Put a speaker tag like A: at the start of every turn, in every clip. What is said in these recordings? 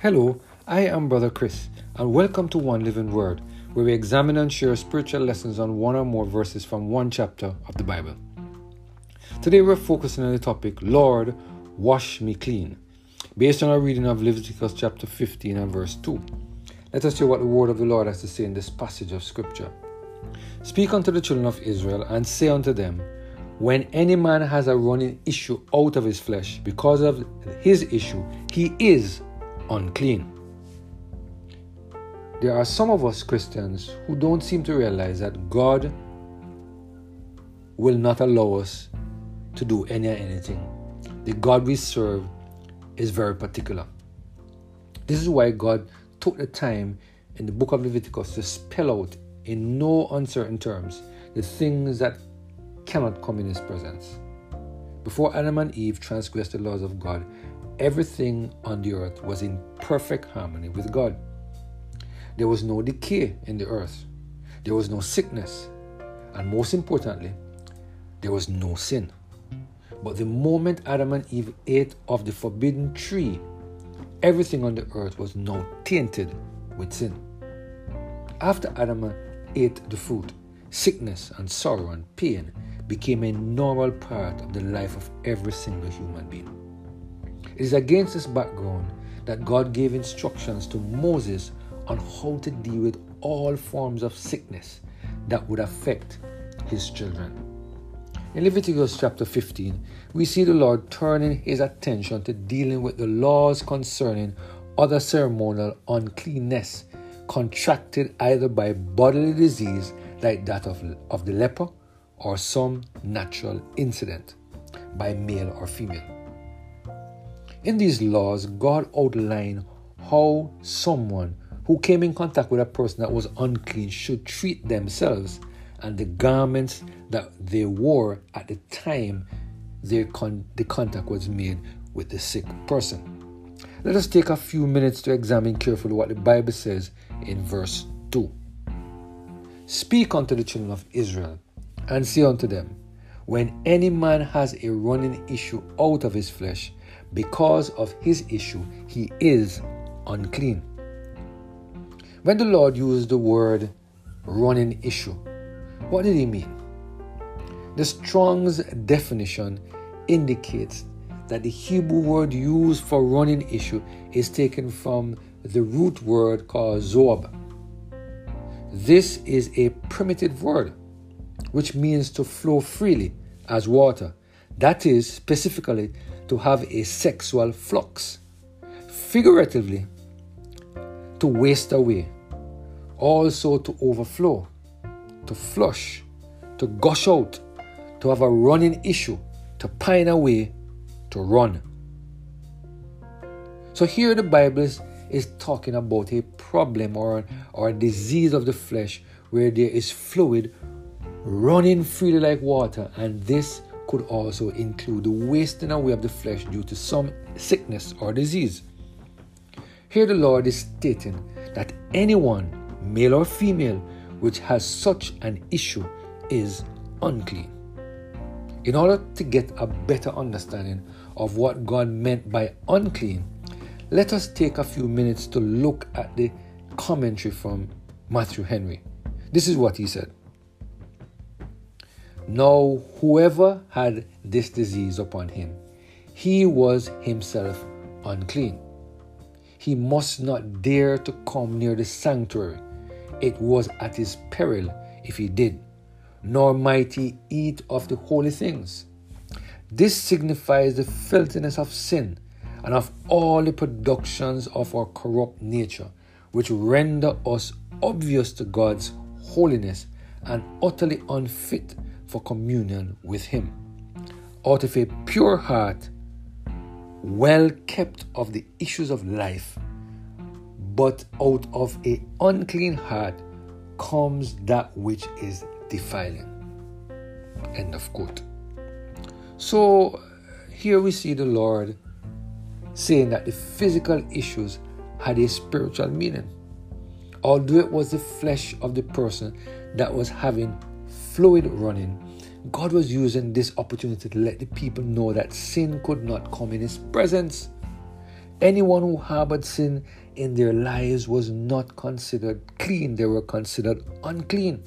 A: Hello, I am Brother Chris, and welcome to One Living Word, where we examine and share spiritual lessons on one or more verses from one chapter of the Bible. Today we're focusing on the topic, Lord, wash me clean, based on our reading of Leviticus chapter 15 and verse 2. Let us hear what the word of the Lord has to say in this passage of Scripture. Speak unto the children of Israel, and say unto them, When any man has a running issue out of his flesh, because of his issue, he is unclean. There are some of us Christians who don't seem to realize that God will not allow us to do any anything. The God we serve is very particular. This is why God took the time in the book of Leviticus to spell out in no uncertain terms the things that cannot come in His presence. Before Adam and Eve transgressed the laws of God, everything on the earth was in perfect harmony with God. There was no decay in the earth, there was no sickness, and most importantly, there was no sin. But the moment Adam and Eve ate of the forbidden tree, everything on the earth was now tainted with sin. After Adam ate the fruit, sickness and sorrow and pain became a normal part of the life of every single human being. It is against this background that God gave instructions to Moses on how to deal with all forms of sickness that would affect his children. In Leviticus chapter 15, we see the Lord turning his attention to dealing with the laws concerning other ceremonial uncleanness contracted either by bodily disease like that of, of the leper or some natural incident by male or female. In these laws, God outlined how someone who came in contact with a person that was unclean should treat themselves and the garments that they wore at the time their con- the contact was made with the sick person. Let us take a few minutes to examine carefully what the Bible says in verse 2. Speak unto the children of Israel, and say unto them, When any man has a running issue out of his flesh, because of his issue, he is unclean. When the Lord used the word running issue, what did he mean? The Strong's definition indicates that the Hebrew word used for running issue is taken from the root word called zoab. This is a primitive word which means to flow freely as water, that is, specifically, to have a sexual flux. Figuratively, to waste away, also to overflow, to flush, to gush out, to have a running issue, to pine away, to run. So here the Bible is, is talking about a problem or, or a disease of the flesh where there is fluid running freely like water, and this could also include the wasting away of the flesh due to some sickness or disease. Here the Lord is stating that anyone, male or female, which has such an issue is unclean. In order to get a better understanding of what God meant by unclean, let us take a few minutes to look at the commentary from Matthew Henry. This is what he said. Now, whoever had this disease upon him, he was himself unclean. He must not dare to come near the sanctuary. It was at his peril if he did, nor might he eat of the holy things. This signifies the filthiness of sin and of all the productions of our corrupt nature, which render us obvious to God's holiness and utterly unfit for communion with Him. Out of a pure heart, well kept of the issues of life, but out of a unclean heart comes that which is defiling. End of quote. So here we see the Lord saying that the physical issues had a spiritual meaning. Although it was the flesh of the person that was having fluid running, God was using this opportunity to let the people know that sin could not come in His presence. Anyone who harbored sin in their lives was not considered clean, they were considered unclean.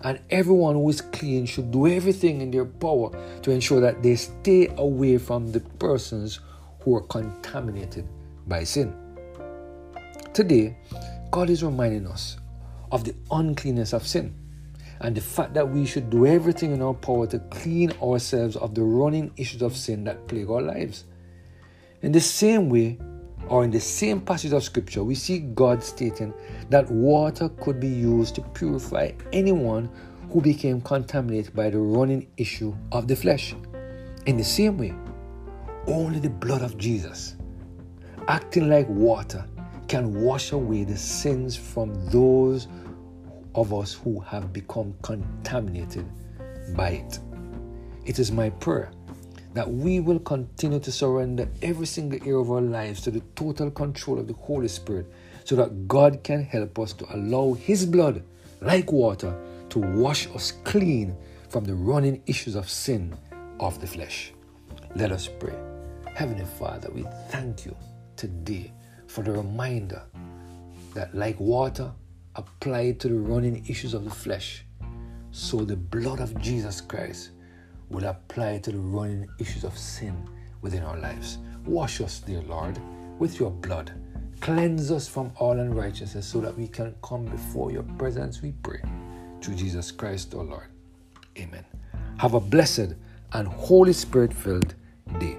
A: And everyone who is clean should do everything in their power to ensure that they stay away from the persons who are contaminated by sin. Today, God is reminding us of the uncleanness of sin and the fact that we should do everything in our power to clean ourselves of the running issues of sin that plague our lives. In the same way, or in the same passage of scripture, we see God stating that water could be used to purify anyone who became contaminated by the running issue of the flesh. In the same way, only the blood of Jesus, acting like water, can wash away the sins from those of us who have become contaminated by it. It is my prayer that we will continue to surrender every single area of our lives to the total control of the Holy Spirit so that God can help us to allow His blood, like water, to wash us clean from the running issues of sin of the flesh. Let us pray. Heavenly Father, we thank you today for the reminder that, like water, applied to the running issues of the flesh, so the blood of Jesus Christ will apply to the running issues of sin within our lives. Wash us, dear Lord, with your blood. Cleanse us from all unrighteousness so that we can come before your presence, we pray. Through Jesus Christ, our Lord. Amen. Have a blessed and Holy Spirit filled day.